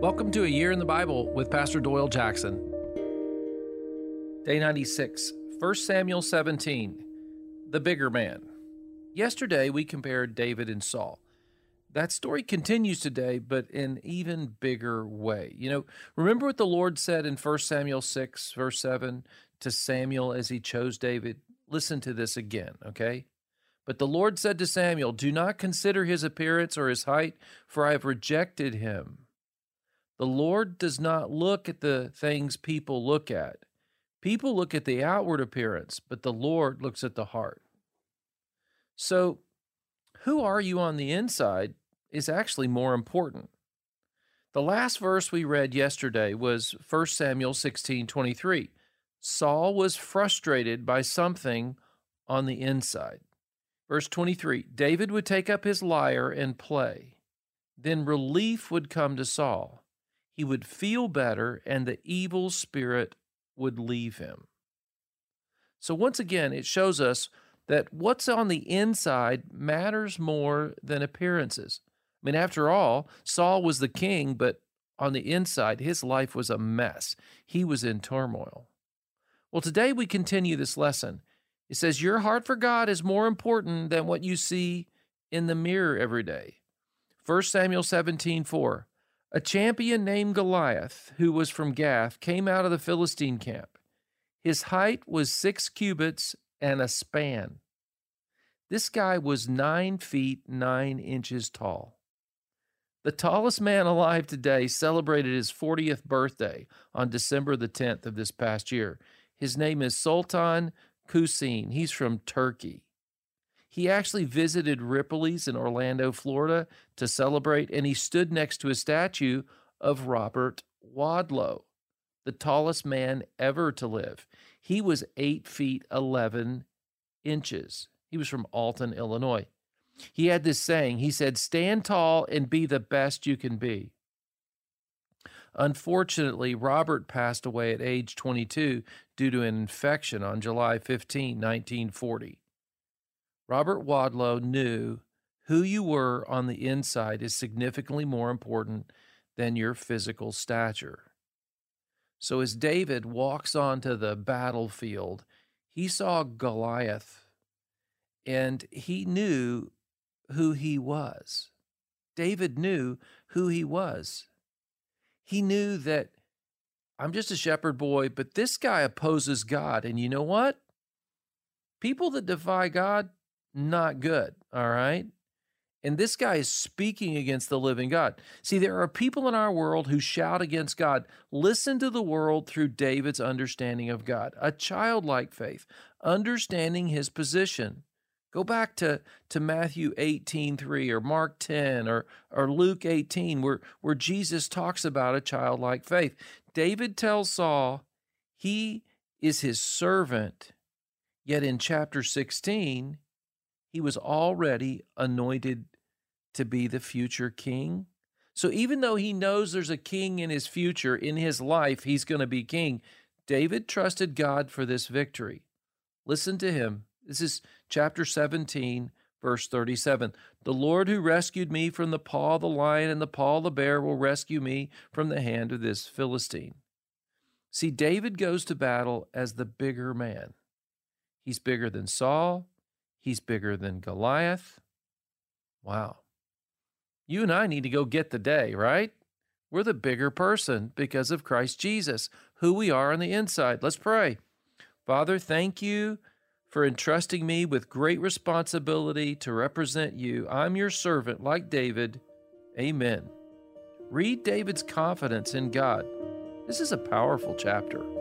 Welcome to A Year in the Bible with Pastor Doyle Jackson. Day 96, 1 Samuel 17, The Bigger Man. Yesterday we compared David and Saul. That story continues today, but in even bigger way. You know, remember what the Lord said in 1 Samuel 6, verse 7 to Samuel as he chose David? Listen to this again, okay? But the Lord said to Samuel, Do not consider his appearance or his height, for I have rejected him. The Lord does not look at the things people look at. People look at the outward appearance, but the Lord looks at the heart. So, who are you on the inside is actually more important. The last verse we read yesterday was 1 Samuel 16:23. Saul was frustrated by something on the inside. Verse 23 David would take up his lyre and play. Then relief would come to Saul. He would feel better, and the evil spirit would leave him. So, once again, it shows us that what's on the inside matters more than appearances. I mean, after all, Saul was the king, but on the inside, his life was a mess. He was in turmoil. Well, today we continue this lesson it says, Your heart for God is more important than what you see in the mirror every day. 1 Samuel 17 4. A champion named Goliath, who was from Gath, came out of the Philistine camp. His height was six cubits and a span. This guy was nine feet nine inches tall. The tallest man alive today celebrated his 40th birthday on December the 10th of this past year. His name is Sultan Kösen. He's from Turkey. He actually visited Ripley's in Orlando, Florida to celebrate, and he stood next to a statue of Robert Wadlow, the tallest man ever to live. He was 8 feet 11 inches. He was from Alton, Illinois. He had this saying he said, Stand tall and be the best you can be. Unfortunately, Robert passed away at age 22 due to an infection on July 15, 1940. Robert Wadlow knew who you were on the inside is significantly more important than your physical stature. So as David walks onto the battlefield, he saw Goliath and he knew who he was. David knew who he was. He knew that I'm just a shepherd boy, but this guy opposes God. And you know what? People that defy God, not good. All right. And this guy is speaking against the living God. See, there are people in our world who shout against God. Listen to the world through David's understanding of God, a childlike faith, understanding his position. Go back to, to Matthew 18, 3 or Mark 10 or, or Luke 18, where, where Jesus talks about a childlike faith. David tells Saul he is his servant, yet in chapter 16, he was already anointed to be the future king. So even though he knows there's a king in his future, in his life, he's going to be king, David trusted God for this victory. Listen to him this is chapter 17, verse 37. The Lord who rescued me from the paw of the lion and the paw of the bear will rescue me from the hand of this Philistine. See, David goes to battle as the bigger man. He's bigger than Saul, he's bigger than Goliath. Wow. You and I need to go get the day, right? We're the bigger person because of Christ Jesus, who we are on the inside. Let's pray. Father, thank you for entrusting me with great responsibility to represent you. I'm your servant, like David. Amen. Read David's confidence in God. This is a powerful chapter.